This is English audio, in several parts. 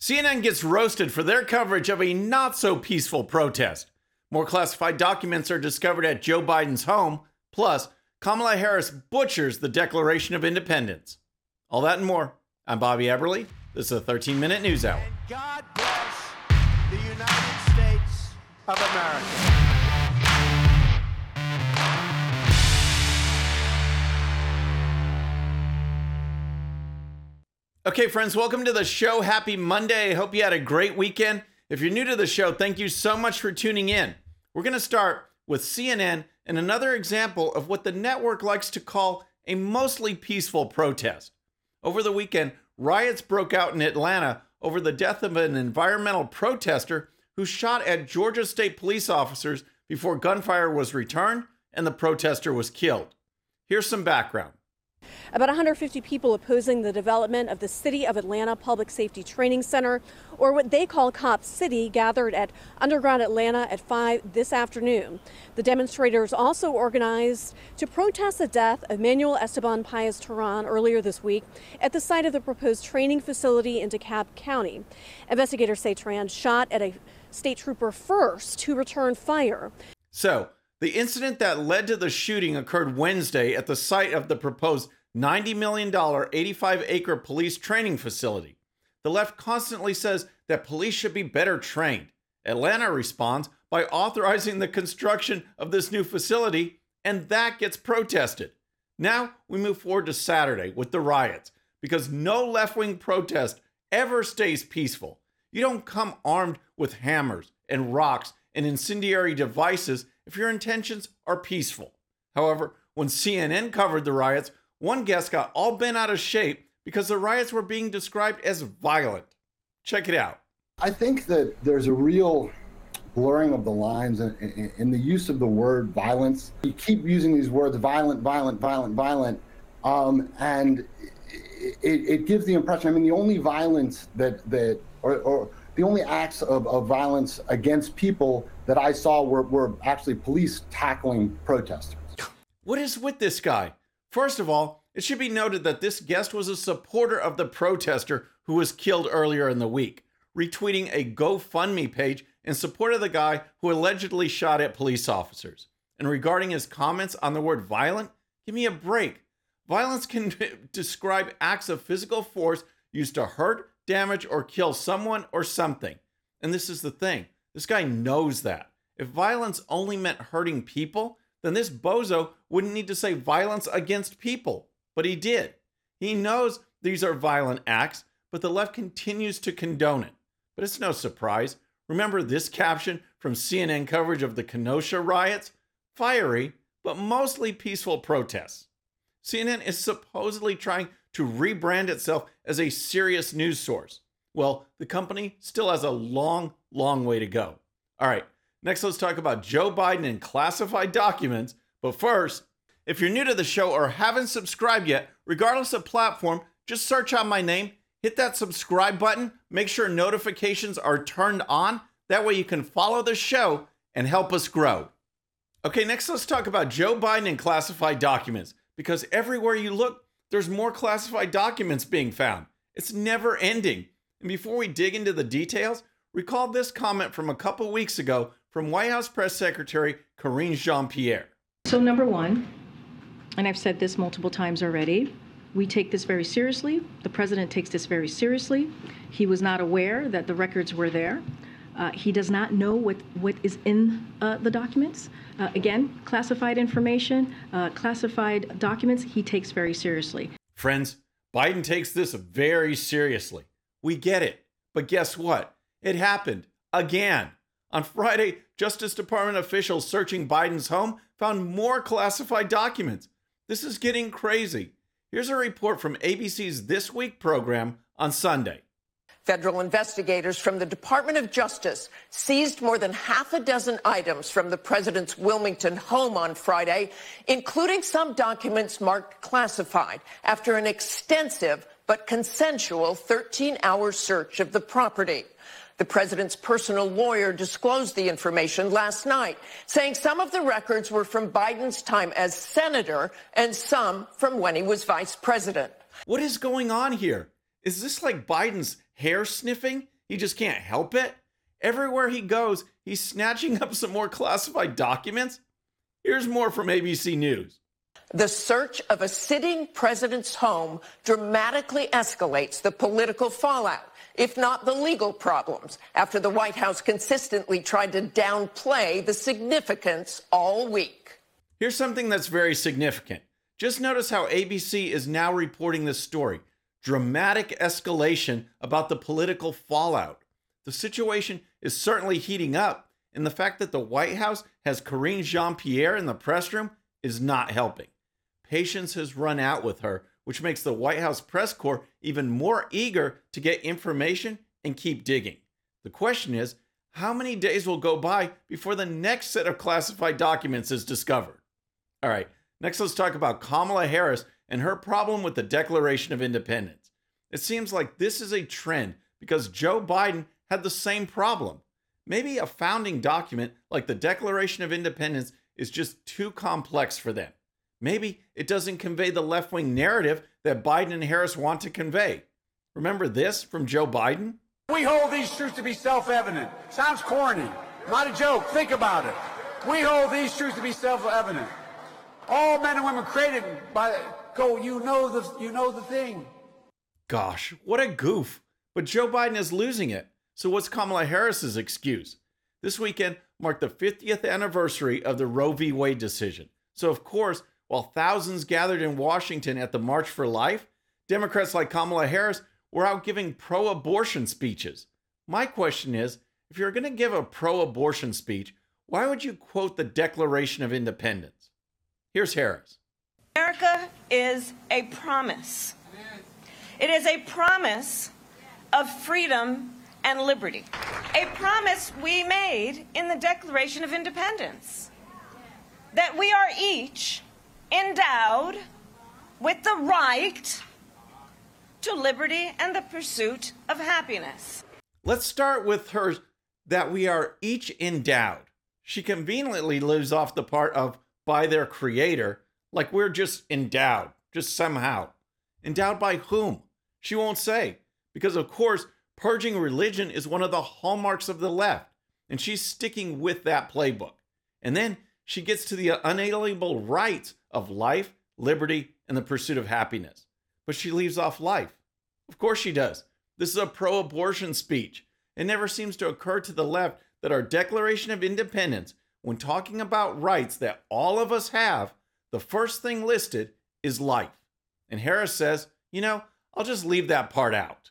CNN gets roasted for their coverage of a not so peaceful protest. More classified documents are discovered at Joe Biden's home. Plus, Kamala Harris butchers the Declaration of Independence. All that and more. I'm Bobby Eberle. This is a 13 minute news hour. And God bless the United States of America. Okay, friends, welcome to the show. Happy Monday. Hope you had a great weekend. If you're new to the show, thank you so much for tuning in. We're going to start with CNN and another example of what the network likes to call a mostly peaceful protest. Over the weekend, riots broke out in Atlanta over the death of an environmental protester who shot at Georgia State police officers before gunfire was returned and the protester was killed. Here's some background. About 150 people opposing the development of the City of Atlanta Public Safety Training Center, or what they call Cop City, gathered at Underground Atlanta at 5 this afternoon. The demonstrators also organized to protest the death of Manuel Esteban Paez Terán earlier this week at the site of the proposed training facility in DeKalb County. Investigators say Terán shot at a state trooper first who returned fire. So, the incident that led to the shooting occurred Wednesday at the site of the proposed $90 million, 85 acre police training facility. The left constantly says that police should be better trained. Atlanta responds by authorizing the construction of this new facility, and that gets protested. Now we move forward to Saturday with the riots because no left wing protest ever stays peaceful. You don't come armed with hammers and rocks and incendiary devices if your intentions are peaceful. However, when CNN covered the riots, one guest got all bent out of shape because the riots were being described as violent. Check it out. I think that there's a real blurring of the lines in, in, in, the use of the word violence. You keep using these words violent, violent, violent, violent, um, and it, it, gives the impression. I mean, the only violence that that or, or the only acts of, of violence against people that I saw were, were actually police tackling protesters. What is with this guy? First of all, it should be noted that this guest was a supporter of the protester who was killed earlier in the week, retweeting a GoFundMe page in support of the guy who allegedly shot at police officers. And regarding his comments on the word violent, give me a break. Violence can describe acts of physical force used to hurt, damage, or kill someone or something. And this is the thing this guy knows that. If violence only meant hurting people, then this bozo wouldn't need to say violence against people. But he did. He knows these are violent acts, but the left continues to condone it. But it's no surprise. Remember this caption from CNN coverage of the Kenosha riots? Fiery, but mostly peaceful protests. CNN is supposedly trying to rebrand itself as a serious news source. Well, the company still has a long, long way to go. All right, next let's talk about Joe Biden and classified documents. But first, if you're new to the show or haven't subscribed yet, regardless of platform, just search out my name, hit that subscribe button, make sure notifications are turned on. That way you can follow the show and help us grow. Okay, next let's talk about Joe Biden and classified documents because everywhere you look, there's more classified documents being found. It's never ending. And before we dig into the details, recall this comment from a couple weeks ago from White House Press Secretary Karine Jean Pierre. So, number one, and I've said this multiple times already, we take this very seriously. The president takes this very seriously. He was not aware that the records were there. Uh, he does not know what, what is in uh, the documents. Uh, again, classified information, uh, classified documents, he takes very seriously. Friends, Biden takes this very seriously. We get it. But guess what? It happened again. On Friday, Justice Department officials searching Biden's home found more classified documents. This is getting crazy. Here's a report from ABC's This Week program on Sunday. Federal investigators from the Department of Justice seized more than half a dozen items from the president's Wilmington home on Friday, including some documents marked classified, after an extensive but consensual 13 hour search of the property. The president's personal lawyer disclosed the information last night, saying some of the records were from Biden's time as senator and some from when he was vice president. What is going on here? Is this like Biden's Hair sniffing? He just can't help it? Everywhere he goes, he's snatching up some more classified documents? Here's more from ABC News. The search of a sitting president's home dramatically escalates the political fallout, if not the legal problems, after the White House consistently tried to downplay the significance all week. Here's something that's very significant. Just notice how ABC is now reporting this story dramatic escalation about the political fallout. The situation is certainly heating up, and the fact that the White House has Karine Jean Pierre in the press room is not helping. Patience has run out with her, which makes the White House press corps even more eager to get information and keep digging. The question is how many days will go by before the next set of classified documents is discovered? All right, next let's talk about Kamala Harris and her problem with the Declaration of Independence. It seems like this is a trend because Joe Biden had the same problem. Maybe a founding document like the Declaration of Independence is just too complex for them. Maybe it doesn't convey the left wing narrative that Biden and Harris want to convey. Remember this from Joe Biden? We hold these truths to be self evident. Sounds corny. Not a joke. Think about it. We hold these truths to be self evident. All men and women created by go, you know the you know the thing. Gosh, what a goof. But Joe Biden is losing it. So what's Kamala Harris's excuse? This weekend marked the 50th anniversary of the Roe v. Wade decision. So of course, while thousands gathered in Washington at the March for Life, Democrats like Kamala Harris were out giving pro abortion speeches. My question is if you're going to give a pro abortion speech, why would you quote the Declaration of Independence? Here's Harris America is a promise. It is a promise of freedom and liberty. A promise we made in the Declaration of Independence that we are each endowed with the right to liberty and the pursuit of happiness. Let's start with her that we are each endowed. She conveniently leaves off the part of by their creator, like we're just endowed, just somehow. Endowed by whom? She won't say. Because, of course, purging religion is one of the hallmarks of the left, and she's sticking with that playbook. And then she gets to the unalienable rights of life, liberty, and the pursuit of happiness. But she leaves off life. Of course she does. This is a pro abortion speech. It never seems to occur to the left that our Declaration of Independence, when talking about rights that all of us have, the first thing listed is life. And Harris says, you know, I'll just leave that part out.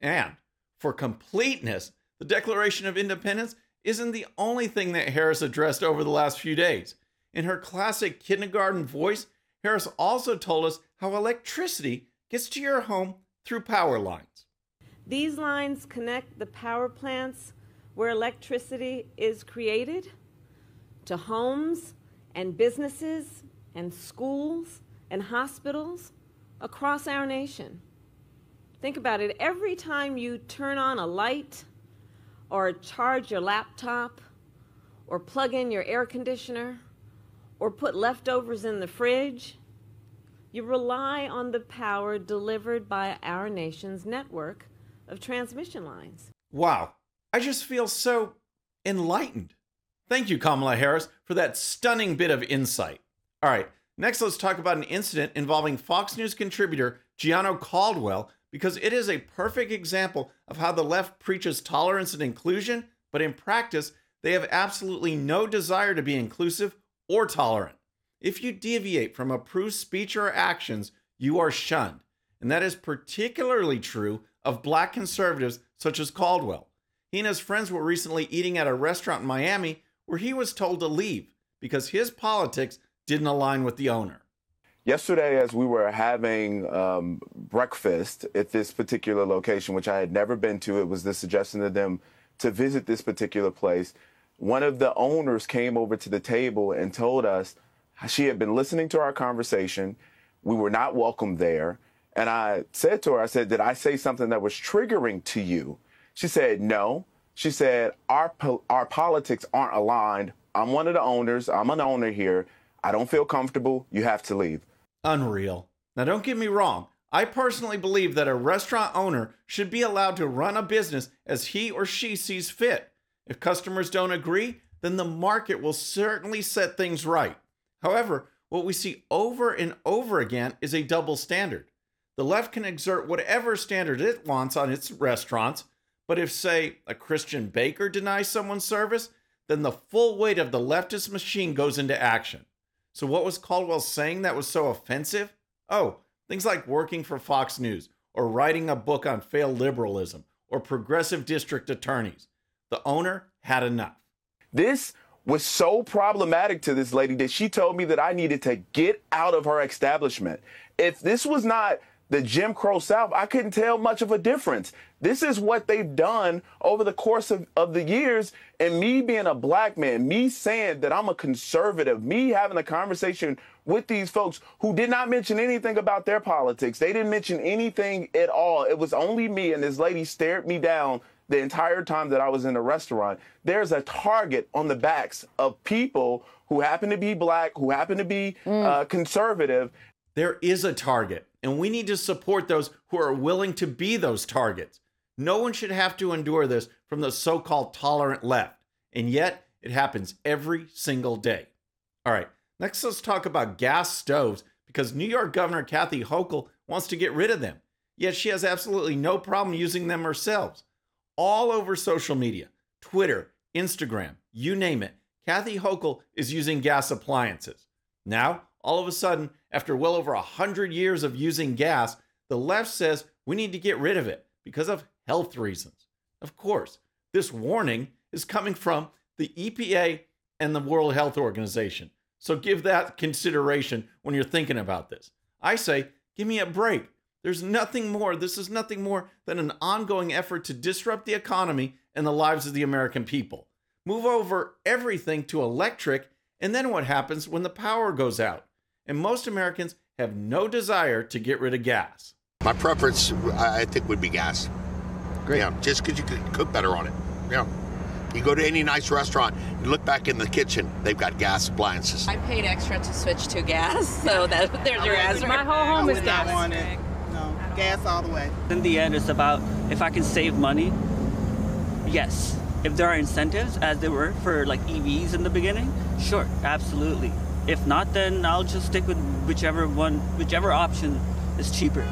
And for completeness, the Declaration of Independence isn't the only thing that Harris addressed over the last few days. In her classic kindergarten voice, Harris also told us how electricity gets to your home through power lines. These lines connect the power plants where electricity is created to homes and businesses and schools and hospitals across our nation. Think about it every time you turn on a light or charge your laptop or plug in your air conditioner or put leftovers in the fridge. You rely on the power delivered by our nation's network of transmission lines. Wow, I just feel so enlightened. Thank you, Kamala Harris, for that stunning bit of insight. All right, next let's talk about an incident involving Fox News contributor Gianno Caldwell because it is a perfect example of how the left preaches tolerance and inclusion, but in practice, they have absolutely no desire to be inclusive or tolerant. If you deviate from approved speech or actions, you are shunned. And that is particularly true of black conservatives such as Caldwell. He and his friends were recently eating at a restaurant in Miami where he was told to leave because his politics didn't align with the owner. Yesterday, as we were having um, breakfast at this particular location, which I had never been to, it was the suggestion to them to visit this particular place one of the owners came over to the table and told us she had been listening to our conversation. We were not welcome there. And I said to her, I said, Did I say something that was triggering to you? She said, No. She said, Our, our politics aren't aligned. I'm one of the owners. I'm an owner here. I don't feel comfortable. You have to leave. Unreal. Now, don't get me wrong. I personally believe that a restaurant owner should be allowed to run a business as he or she sees fit. If customers don't agree, then the market will certainly set things right. However, what we see over and over again is a double standard. The left can exert whatever standard it wants on its restaurants, but if, say, a Christian baker denies someone service, then the full weight of the leftist machine goes into action. So, what was Caldwell saying that was so offensive? Oh, things like working for Fox News, or writing a book on failed liberalism, or progressive district attorneys. The owner had enough. This was so problematic to this lady that she told me that I needed to get out of her establishment. If this was not the Jim Crow South, I couldn't tell much of a difference. This is what they've done over the course of, of the years. And me being a black man, me saying that I'm a conservative, me having a conversation with these folks who did not mention anything about their politics. They didn't mention anything at all. It was only me, and this lady stared me down the entire time that I was in the restaurant. There's a target on the backs of people who happen to be black, who happen to be mm. uh, conservative. There is a target and we need to support those who are willing to be those targets. No one should have to endure this from the so called tolerant left, and yet it happens every single day. All right, next let's talk about gas stoves because New York Governor Kathy Hochul wants to get rid of them, yet she has absolutely no problem using them herself. All over social media, Twitter, Instagram, you name it, Kathy Hochul is using gas appliances. Now, all of a sudden, after well over 100 years of using gas, the left says we need to get rid of it because of health reasons. Of course, this warning is coming from the EPA and the World Health Organization. So give that consideration when you're thinking about this. I say, give me a break. There's nothing more. This is nothing more than an ongoing effort to disrupt the economy and the lives of the American people. Move over everything to electric, and then what happens when the power goes out? and most Americans have no desire to get rid of gas. My preference, I think, would be gas. Great. Yeah, just because you could cook better on it. Yeah. You go to any nice restaurant, you look back in the kitchen, they've got gas appliances. I paid extra to switch to gas, so that there's your answer. My whole home is gas. Want it. No, gas all the way. In the end, it's about if I can save money, yes. If there are incentives, as there were for like EVs in the beginning, sure, absolutely. If not, then I'll just stick with whichever one, whichever option is cheaper.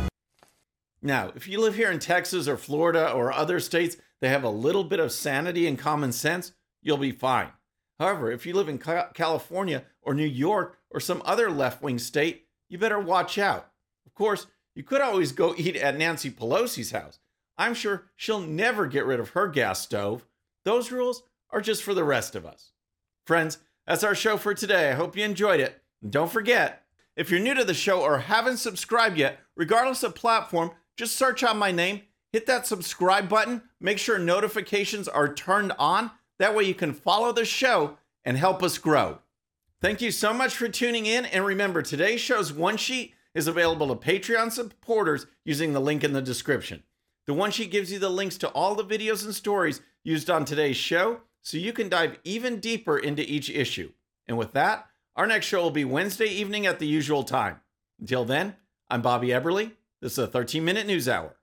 Now, if you live here in Texas or Florida or other states that have a little bit of sanity and common sense, you'll be fine. However, if you live in California or New York or some other left wing state, you better watch out. Of course, you could always go eat at Nancy Pelosi's house. I'm sure she'll never get rid of her gas stove. Those rules are just for the rest of us. Friends, that's our show for today. I hope you enjoyed it. And don't forget, if you're new to the show or haven't subscribed yet, regardless of platform, just search out my name, hit that subscribe button, make sure notifications are turned on. That way you can follow the show and help us grow. Thank you so much for tuning in. And remember, today's show's one sheet is available to Patreon supporters using the link in the description. The one sheet gives you the links to all the videos and stories used on today's show so you can dive even deeper into each issue. And with that, our next show will be Wednesday evening at the usual time. Until then, I'm Bobby Eberle. This is a 13 minute news hour.